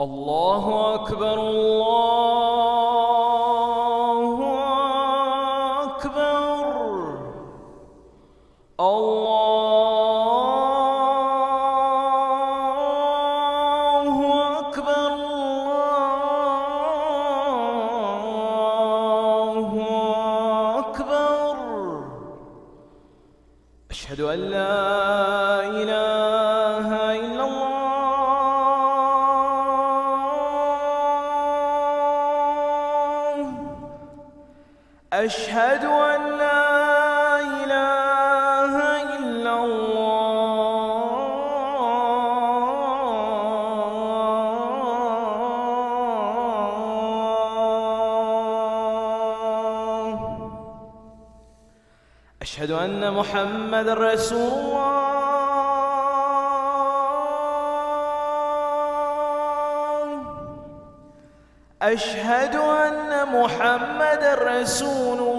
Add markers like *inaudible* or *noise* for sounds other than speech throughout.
الله أكبر الله أشهد أن محمد رسول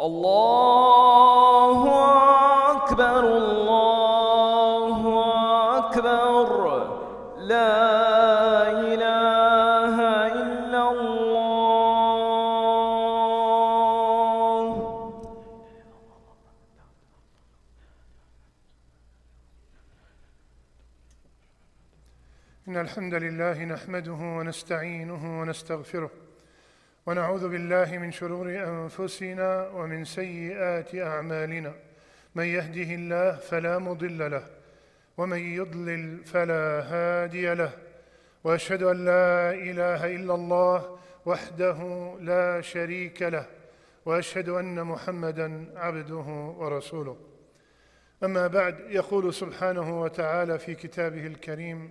الله أكبر الله أكبر. لا إله إلا الله. إن الحمد لله نحمده ونستعينه ونستغفره. ونعوذ بالله من شرور أنفسنا ومن سيئات أعمالنا. من يهده الله فلا مضل له ومن يضلل فلا هادي له. وأشهد أن لا إله إلا الله وحده لا شريك له وأشهد أن محمدا عبده ورسوله. أما بعد يقول سبحانه وتعالى في كتابه الكريم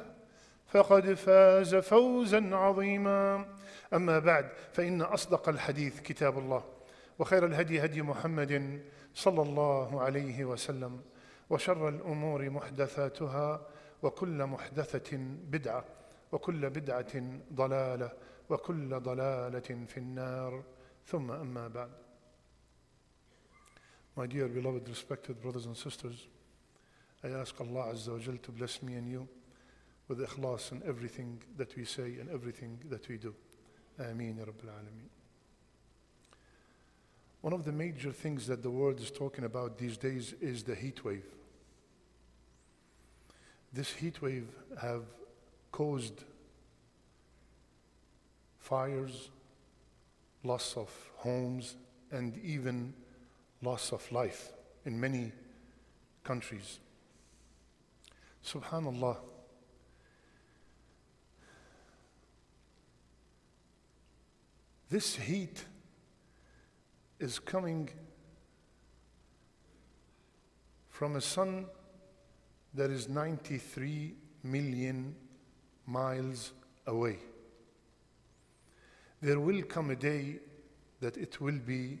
فقد فاز فوزا عظيما. أما بعد فإن أصدق الحديث كتاب الله وخير الهدي هدي محمد صلى الله عليه وسلم وشر الأمور محدثاتها وكل محدثة بدعة وكل بدعة ضلالة وكل ضلالة في النار. ثم أما بعد. My dear beloved respected brothers and sisters I ask Allah Azza wa Jal to bless me and you. With ikhlas in everything that we say and everything that we do. Ameen ya Rabbil Alameen. One of the major things that the world is talking about these days is the heat wave. This heat wave have caused fires, loss of homes, and even loss of life in many countries. Subhanallah. This heat is coming from a sun that is 93 million miles away. There will come a day that it will be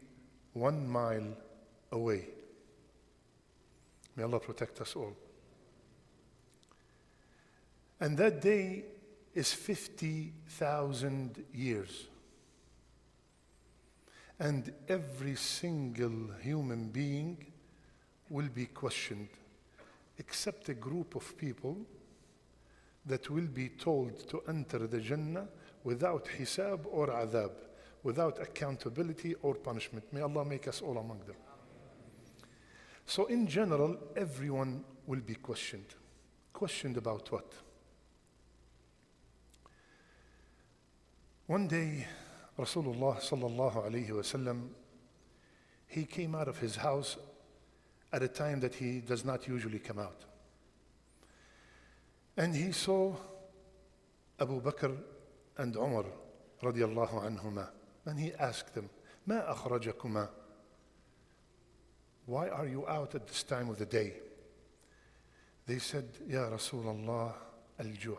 one mile away. May Allah protect us all. And that day is 50,000 years. And every single human being will be questioned, except a group of people that will be told to enter the Jannah without hisab or adhab, without accountability or punishment. May Allah make us all among them. So, in general, everyone will be questioned. Questioned about what? One day, Rasulullah sallallahu alayhi wasallam, he came out of his house at a time that he does not usually come out. And he saw Abu Bakr and Umar radiallahu anhuma. And he asked them, ما أخرجكما? Why are you out at this time of the day? They said, Ya Rasulullah, al-ju'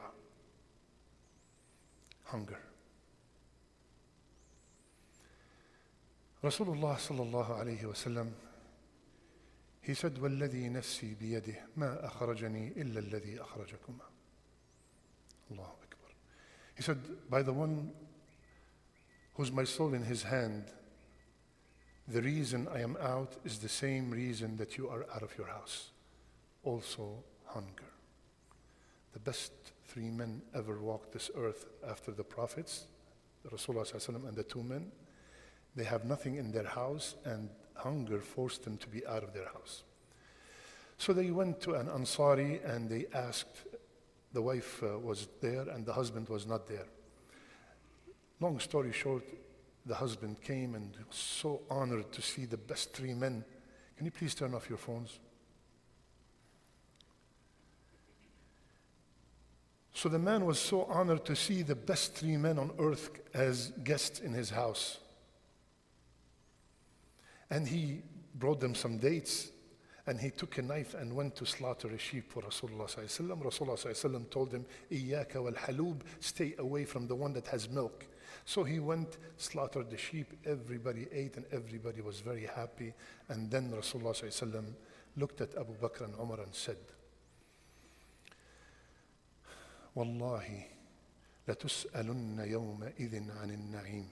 hunger. Rasulullah sallallahu alayhi wasallam, he said, والذي نفسي بيده ما أخرجني إلا الذي أخرجكما. Allah Akbar. He said, by the one whose my soul in his hand, the reason I am out is the same reason that you are out of your house. Also hunger. The best three men ever walked this earth after the prophets, the Rasulullah ﷺ and the two men. they have nothing in their house and hunger forced them to be out of their house. So they went to an Ansari and they asked, the wife uh, was there and the husband was not there. Long story short, the husband came and was so honored to see the best three men. Can you please turn off your phones? So the man was so honored to see the best three men on earth as guests in his house. And he brought them some dates and he took a knife and went to slaughter a sheep for Rasulullah sallallahu Rasulullah sallallahu told him, "Iyaka wal halub, stay away from the one that has milk." So he went, slaughtered the sheep. Everybody ate, and everybody was very happy. And then Rasulullah sallallahu looked at Abu Bakr and Umar and said, "Wallahi, لتسألن يومئذ عن النعيم."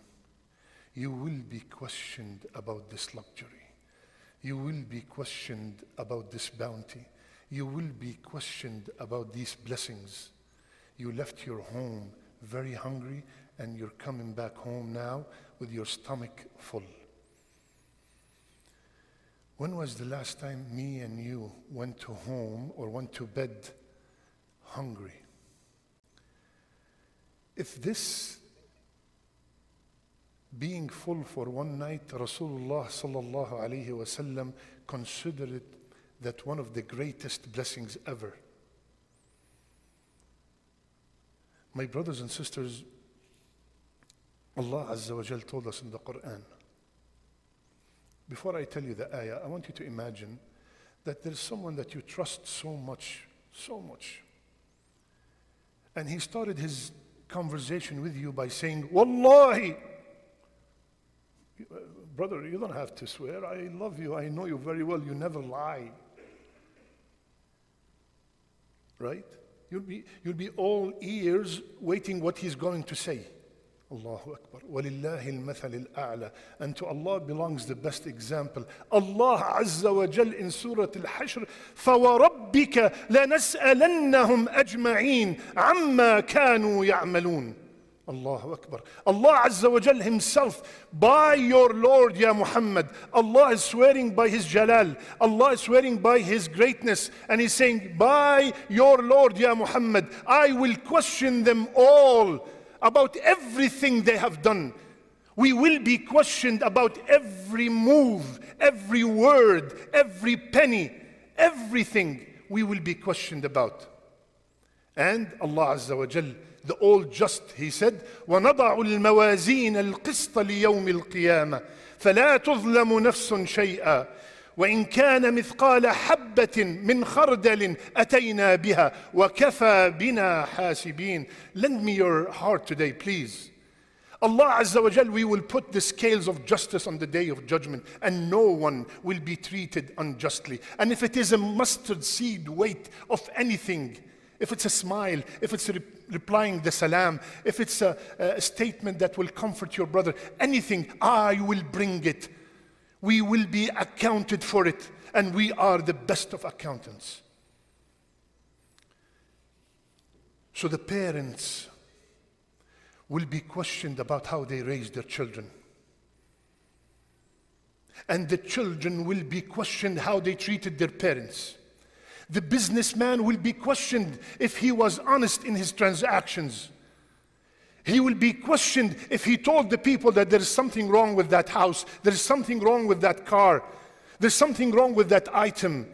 you will be questioned about this luxury. You will be questioned about this bounty. You will be questioned about these blessings. You left your home very hungry and you're coming back home now with your stomach full. When was the last time me and you went to home or went to bed hungry? If this being full for one night, Rasulullah sallallahu alaihi wasallam considered it that one of the greatest blessings ever. My brothers and sisters, Allah Azza wa Jal told us in the Quran. Before I tell you the ayah, I want you to imagine that there's someone that you trust so much, so much. And he started his conversation with you by saying, Wallahi, Brother, you don't have to swear. I love you. I know you very well. You never lie. Right? You'll be, you'll be all ears waiting what he's going to say. Allahu Akbar. وَلِلَّهِ الْمَثَلِ الْأَعْلَى And to Allah belongs the best example. Allah Azza wa Jal in Surah Al-Hijr فَوَرَبِّكَ لَنَسْأَلَنَّهُمْ أَجْمَعِينَ عَمَّا كَانُوا يَعْمَلُونَ Allahu Akbar. Allah Azza wa Jal Himself, by your Lord, Ya Muhammad. Allah is swearing by His Jalal. Allah is swearing by His greatness. And He's saying, By your Lord, Ya Muhammad, I will question them all about everything they have done. We will be questioned about every move, every word, every penny, everything we will be questioned about. And Allah Azza wa Jal the all just, he said, ونضع الموازين القسط ليوم القيامة فلا تظلم نفس شيئا وإن كان مثقال حبة من خردل أتينا بها وكفى بنا حاسبين Lend me your heart today, please. Allah Azza wa Jal, we will put the scales of justice on the day of judgment, and no one will be treated unjustly. And if it is a mustard seed weight of anything, if it's a smile, if it's re- replying the salam, if it's a, a statement that will comfort your brother, anything, I will bring it. We will be accounted for it, and we are the best of accountants. So the parents will be questioned about how they raised their children. And the children will be questioned how they treated their parents. The businessman will be questioned if he was honest in his transactions. He will be questioned if he told the people that there is something wrong with that house, there is something wrong with that car, there's something wrong with that item.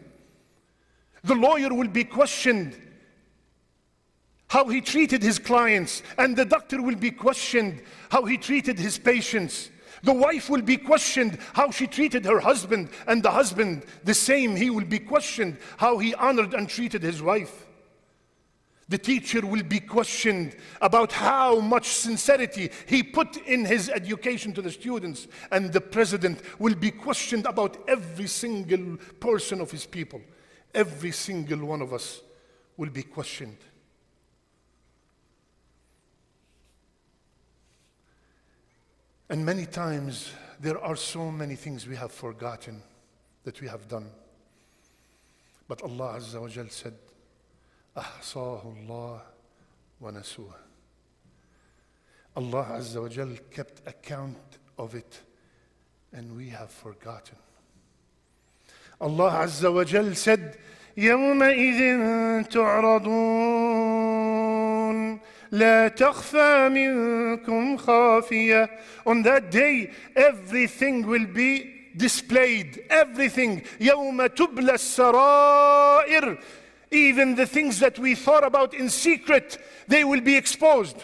The lawyer will be questioned how he treated his clients, and the doctor will be questioned how he treated his patients. The wife will be questioned how she treated her husband, and the husband, the same, he will be questioned how he honored and treated his wife. The teacher will be questioned about how much sincerity he put in his education to the students, and the president will be questioned about every single person of his people. Every single one of us will be questioned. And many times there are so many things we have forgotten that we have done. But Allah Azza wa Jal said, أحصاه الله ونسوه. Allah Azza wa Jal kept account of it and we have forgotten. Allah Azza wa Jal said, يومئذ تعرضون لا تخفى منكم خافية On that day, everything will be displayed. Everything. يوم تبلى السرائر Even the things that we thought about in secret, they will be exposed.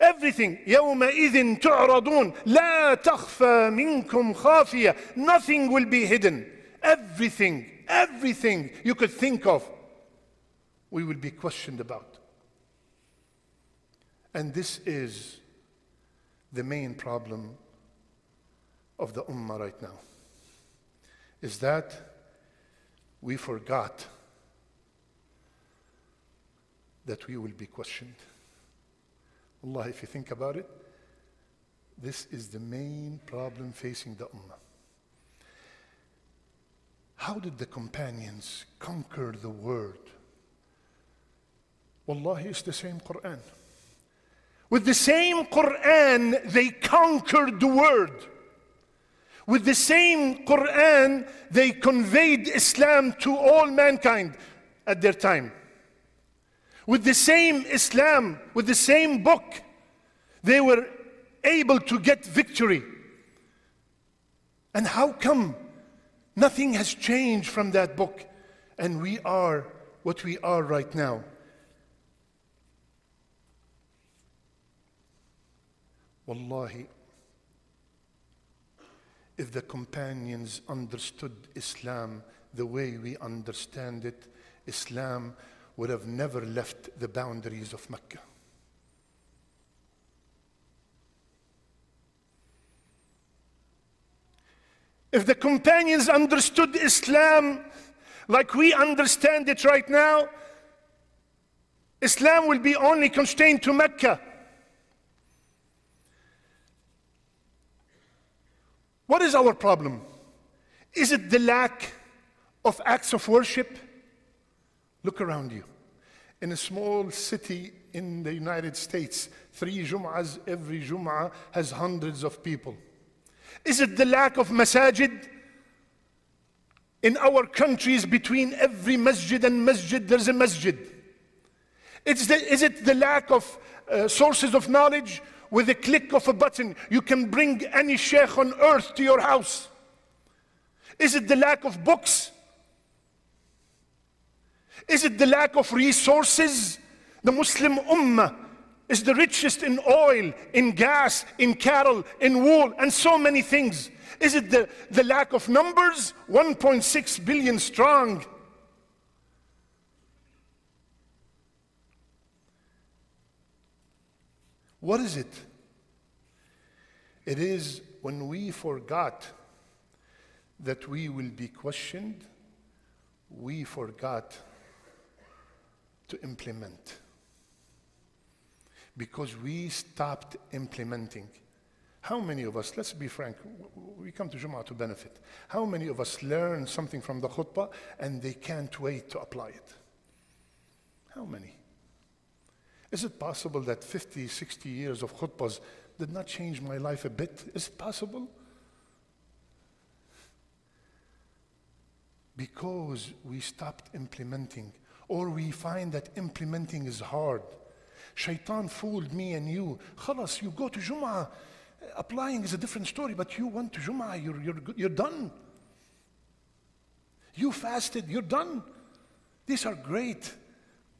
Everything. يومئذ تعرضون لا تخفى منكم خافية Nothing will be hidden. Everything, everything you could think of, we will be questioned about. And this is the main problem of the Ummah right now. Is that we forgot that we will be questioned. Allah, if you think about it, this is the main problem facing the Ummah. How did the companions conquer the world? Wallahi, it's the same Quran. With the same Quran, they conquered the world. With the same Quran, they conveyed Islam to all mankind at their time. With the same Islam, with the same book, they were able to get victory. And how come nothing has changed from that book and we are what we are right now? Wallahi, if the companions understood Islam the way we understand it, Islam would have never left the boundaries of Mecca. If the companions understood Islam like we understand it right now, Islam will be only constrained to Mecca. What is our problem? Is it the lack of acts of worship? Look around you. In a small city in the United States, three Jum'ahs every Jum'ah has hundreds of people. Is it the lack of masajid? In our countries, between every masjid and masjid, there's a masjid. The, is it the lack of uh, sources of knowledge? With a click of a button, you can bring any sheikh on earth to your house. Is it the lack of books? Is it the lack of resources? The Muslim Ummah is the richest in oil, in gas, in cattle, in wool, and so many things. Is it the, the lack of numbers? 1.6 billion strong. What is it? It is when we forgot that we will be questioned, we forgot to implement. Because we stopped implementing. How many of us, let's be frank, we come to Jum'ah to benefit. How many of us learn something from the khutbah and they can't wait to apply it? How many? Is it possible that 50, 60 years of khutbahs did not change my life a bit? Is it possible? Because we stopped implementing, or we find that implementing is hard. Shaitan fooled me and you. Khalas, you go to Jum'ah. Uh, applying is a different story, but you went to Jum'ah, you're, you're, you're done. You fasted, you're done. These are great.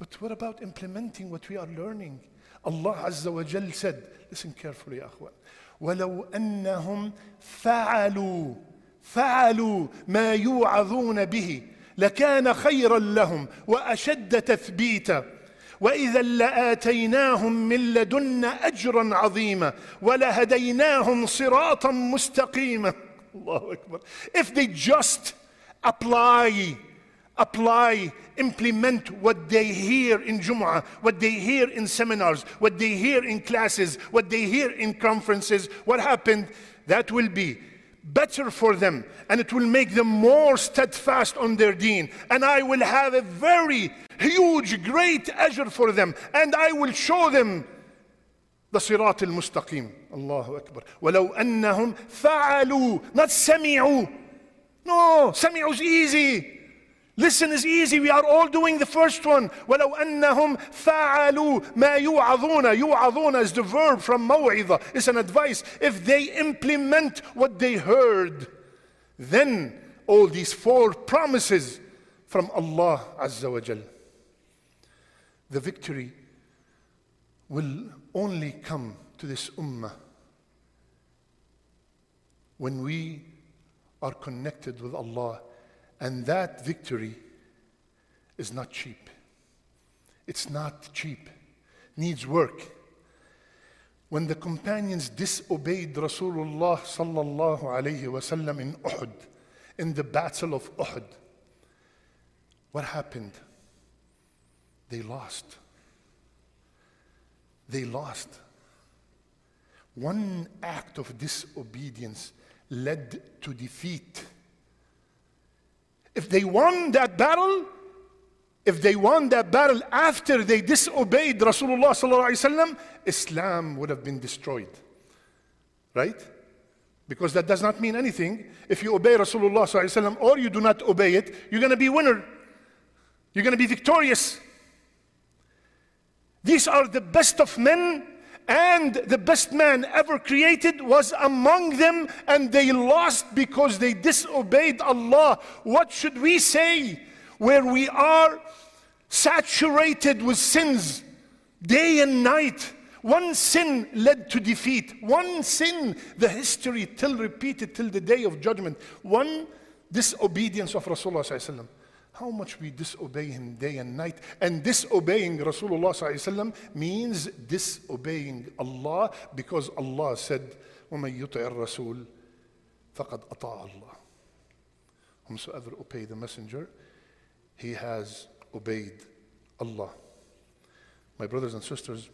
But what about implementing what we are learning? Allah Azza wa Jal said, listen carefully, يا أخوان. ولو أنهم فعلوا فعلوا ما يوعظون به لكان خيرا لهم وأشد تثبيتا وإذا لآتيناهم من لدنا أجرا عظيما ولهديناهم صراطا مستقيما الله أكبر If they just apply apply, implement what they hear in Jum'ah, what they hear in seminars, what they hear in classes, what they hear in conferences, what happened, that will be better for them and it will make them more steadfast on their deen. And I will have a very huge, great ajr for them and I will show them the صراط المستقيم الله أكبر ولو أنهم فعلوا not سمعوا no سمعوا is easy Listen is easy. We are all doing the first one. ولو أنهم فعلوا ما يوعظون. يوعظون is the verb from موعظة. It's an advice. If they implement what they heard, then all these four promises from Allah Azza wa Jal. The victory will only come to this ummah when we are connected with Allah and that victory is not cheap. It's not cheap. Needs work. When the companions disobeyed Rasulullah sallallahu alayhi wasallam in Uhud, in the battle of Uhud, what happened? They lost. They lost. One act of disobedience led to defeat. If they won that battle, if they won that battle after they disobeyed Rasulullah sallallahu Islam would have been destroyed. Right? Because that does not mean anything. If you obey Rasulullah sallallahu or you do not obey it, you're going to be winner. You're going to be victorious. These are the best of men and the best man ever created was among them and they lost because they disobeyed Allah. What should we say where we are saturated with sins day and night? One sin led to defeat. One sin, the history till repeated till the day of judgment. One disobedience of Rasulullah sallallahu alaihi wasallam. How much we disobey him day and night. And disobeying Rasulullah sallallahu means disobeying Allah because Allah said, وَمَن يُطِعِ الرَّسُولِ فَقَدْ أَطَاعَ اللَّهِ Whomsoever obey the messenger, he has obeyed Allah. My brothers and sisters,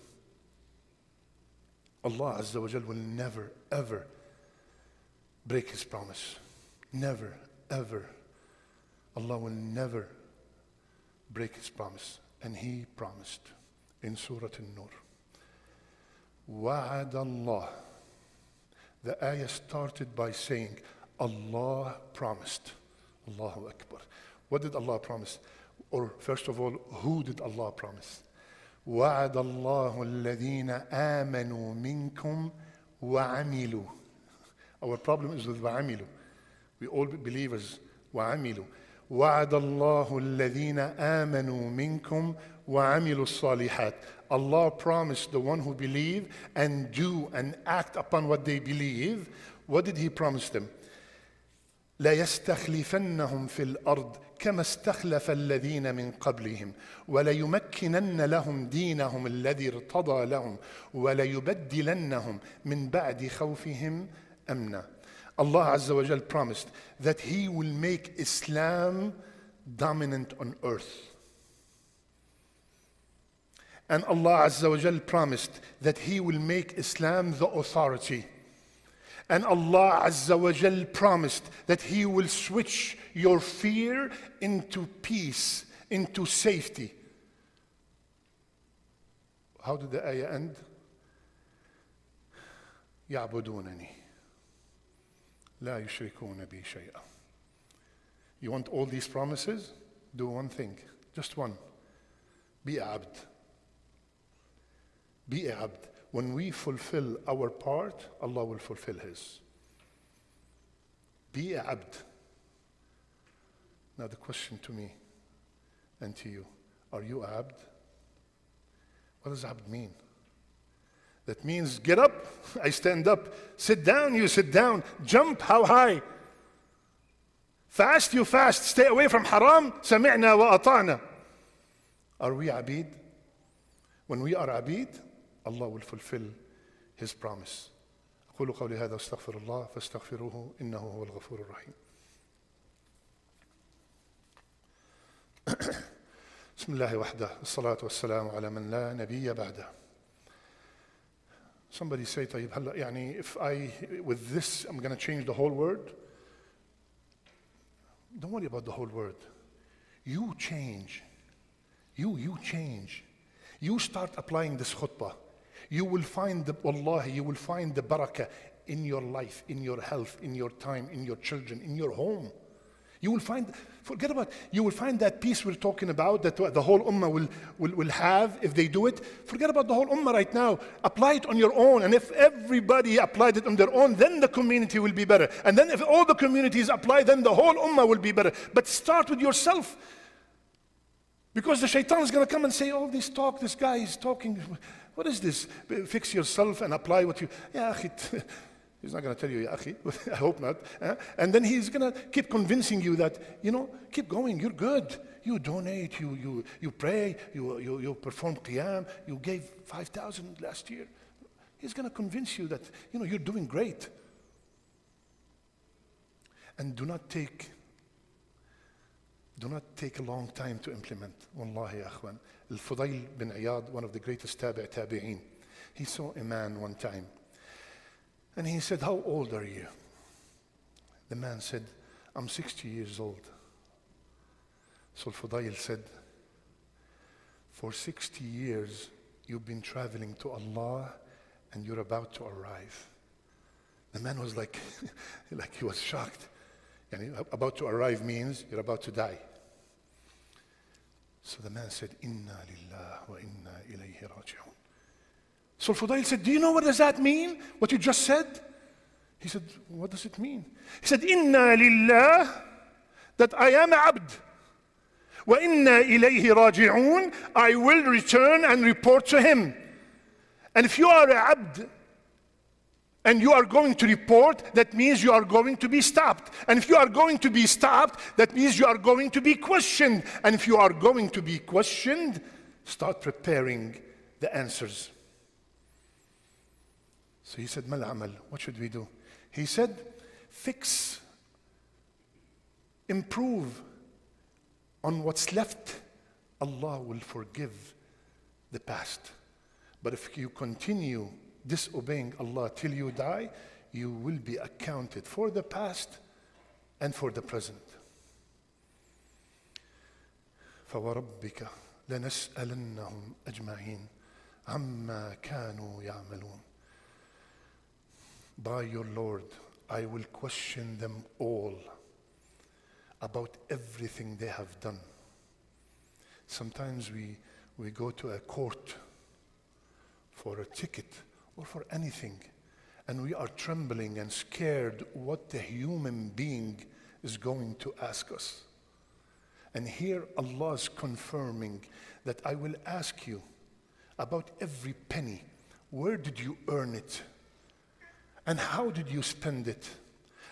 Allah Azza wa Jal will never, ever break his promise. Never, ever. Allah will never break his promise. And he promised in Surah An-Nur. وعد Allah. The ayah started by saying, Allah promised. Allahu Akbar. What did Allah promise? Or first of all, who did Allah promise? وعد الله الذين آمنوا منكم وعملوا. Our problem is with وعملوا. We all believers وعملوا. وعد الله الذين آمنوا منكم وعملوا الصالحات. Allah promised the one who believe and do and act upon what they believe. What did He promise them? ليستخلفنهم في الأرض كما استخلف الذين من قبلهم وليمكنن لهم دينهم الذي ارتضى لهم وليبدلنهم من بعد خوفهم أمنا Allah Azza wa Jal promised that He will make Islam dominant on earth. And Allah Azza wa Jal promised that He will make Islam the authority. And Allah Azza wa Jal promised that He will switch your fear into peace, into safety. How did the ayah end? يعبدونني لا يشركون بي شيئا. You want all these promises? Do one thing, just one. Be a abd. Be a abd. When we fulfill our part, Allah will fulfill His. Be a abd. Now, the question to me and to you are you a abd? What does abd mean? That means get up, I stand up. Sit down, you sit down. Jump, how high? Fast, you fast. Stay away from haram. سمعنا وأطعنا. Are we abid? When we are abid, Allah will fulfill His promise. أقول قولي هذا واستغفر الله فاستغفروه إنه هو الغفور الرحيم. بسم الله وحده الصلاة والسلام على من لا نبي بعده. Somebody say طيب هلا يعني if I with this I'm going to change the whole word. Don't worry about the whole word. You change. You you change. You start applying this khutbah. You will find the wallahi, you will find the barakah in your life, in your health, in your time, in your children, in your home. You will find, forget about, you will find that peace we're talking about that the whole ummah will, will, will have if they do it. Forget about the whole ummah right now. Apply it on your own. And if everybody applied it on their own, then the community will be better. And then if all the communities apply, then the whole ummah will be better. But start with yourself. Because the shaitan is going to come and say, all this talk, this guy is talking. What is this? Fix yourself and apply what you. Yeah, *laughs* He's not going to tell you, akhi. *laughs* I hope not. eh? And then he's going to keep convincing you that, you know, keep going, you're good. You donate, you, you, you pray, you, you, you perform qiyam, you gave 5,000 last year. He's going to convince you that, you know, you're doing great. And do not take, do not take a long time to implement. Wallahi, akhwan. Al-Fudayl bin Iyad, one of the greatest tabi' he saw a man one time and he said, How old are you? The man said, I'm 60 years old. So Fudayl said, For 60 years, you've been traveling to Allah and you're about to arrive. The man was like, *laughs* like he was shocked. And about to arrive means you're about to die. So the man said, Inna lillah wa inna ilayhi raji'un. So said, Do you know what does that mean? What you just said? He said, What does it mean? He said, Inna lillah, that I am abd. Wa inna ilayhi raji'un, I will return and report to him. And if you are abd, and you are going to report, that means you are going to be stopped. And if you are going to be stopped, that means you are going to be questioned. And if you are going to be questioned, start preparing the answers. So he said, Mal amal, what should we do? He said, fix, improve on what's left. Allah will forgive the past. But if you continue disobeying Allah till you die, you will be accounted for the past and for the present. فوربك لنسألنهم أجمعين عما كانوا يعملون by your Lord, I will question them all about everything they have done. Sometimes we, we go to a court for a ticket or for anything, and we are trembling and scared what the human being is going to ask us. And here Allah is confirming that I will ask you about every penny. Where did you earn it? And how did you spend it?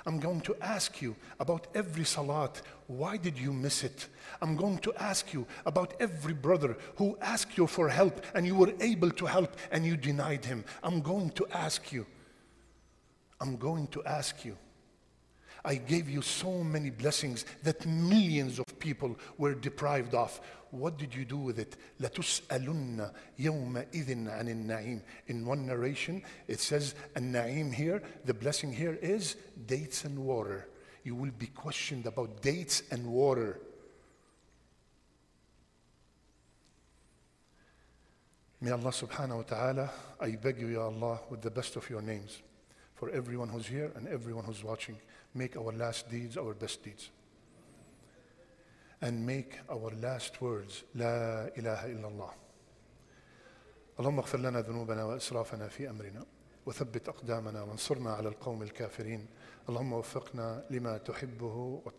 I'm going to ask you about every salat. Why did you miss it? I'm going to ask you about every brother who asked you for help and you were able to help and you denied him. I'm going to ask you. I'm going to ask you. I gave you so many blessings that millions of people were deprived of. What did you do with it? لَتُسْأَلُنَّ يَوْمَئِذٍ عَنِ النَّعِيمِ In one narration, it says, النَّعِيم here, the blessing here is dates and water. You will be questioned about dates and water. May Allah subhanahu wa ta'ala, I beg you, Ya Allah, with the best of your names, for everyone who's here and everyone who's watching, Make our last deeds our best deeds. And make our last words, لا إله إلا الله. اللهم اغفر لنا ذنوبنا وإسرافنا في أمرنا وثبت أقدامنا وانصرنا على القوم الكافرين اللهم وفقنا لما تحبه وت...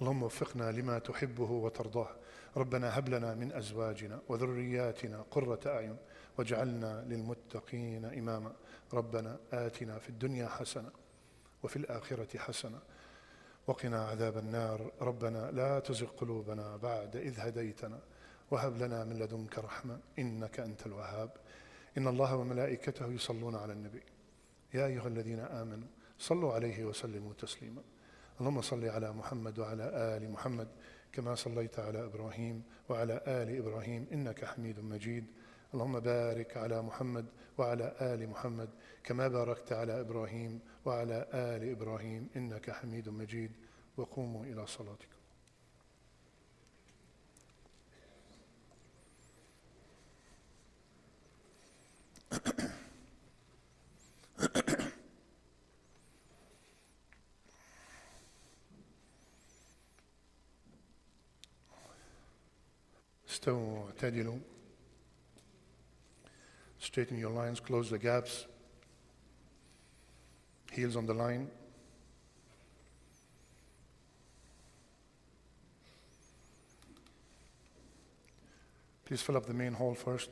اللهم وفقنا لما تحبه وترضاه ربنا هب لنا من أزواجنا وذرياتنا قرة أعين واجعلنا للمتقين إماما ربنا آتنا في الدنيا حسنة وفي الآخرة حسنة وقنا عذاب النار. ربنا لا تزغ قلوبنا بعد إذ هديتنا وهب لنا من لدنك رحمة إنك أنت الوهاب. إن الله وملائكته يصلون على النبي. يا أيها الذين آمنوا صلوا عليه وسلموا تسليما. اللهم صل على محمد وعلى آل محمد كما صليت على إبراهيم وعلى آل إبراهيم إنك حميد مجيد. اللهم بارك على محمد وعلى آل محمد كما باركت على إبراهيم وعلى آل إبراهيم إنك حميد مجيد. وقوموا إلى صلاتكم. *coughs* استووا اعتدلوا. straighten your lines close the gaps heels on the line please fill up the main hall first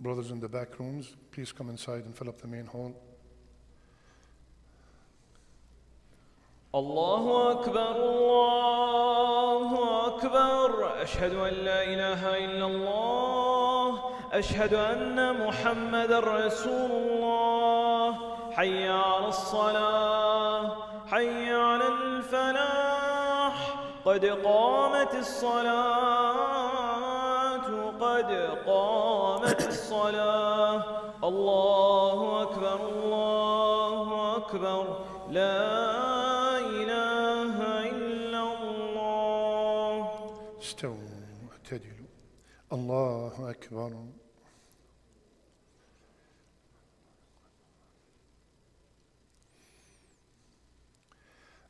brothers in the back rooms please come inside and fill up the main hall الله أكبر الله أكبر أشهد أن لا إله إلا الله أشهد أن محمد رسول الله. حي على الصلاة حي على الفلاح. قد قامت الصلاة قد قامت الصلاة. الله أكبر الله أكبر. لا إله إلا الله. استووا اعتدلوا. الله أكبر.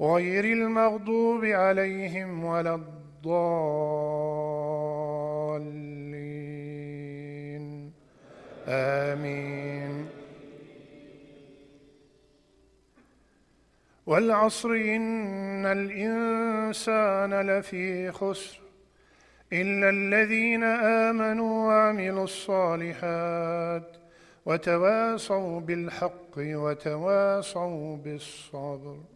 غير المغضوب عليهم ولا الضالين. آمين. والعصر إن الإنسان لفي خسر إلا الذين آمنوا وعملوا الصالحات وتواصوا بالحق وتواصوا بالصبر.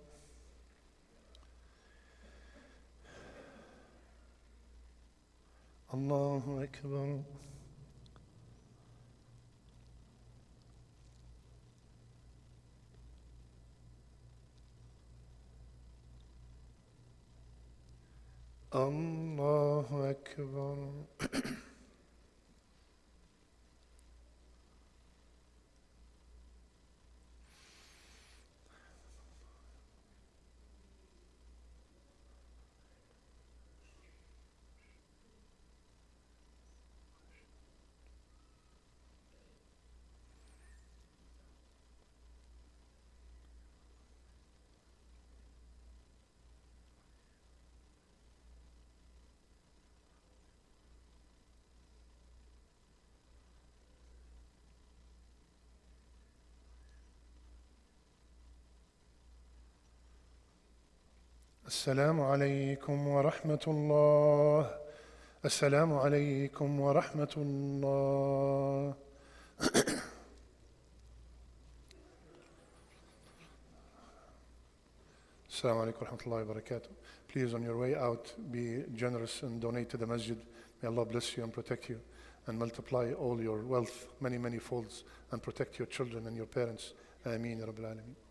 الله أكبر. الله أكبر. *clears throat* السلام عليكم ورحمة الله السلام عليكم ورحمة الله Assalamu alaikum warahmatullahi wabarakatuh. Please, on your way out, be generous and donate to the masjid. May Allah bless you and protect you and multiply all your wealth many, many folds and protect your children and your parents. Ameen, Rabbil Alameen.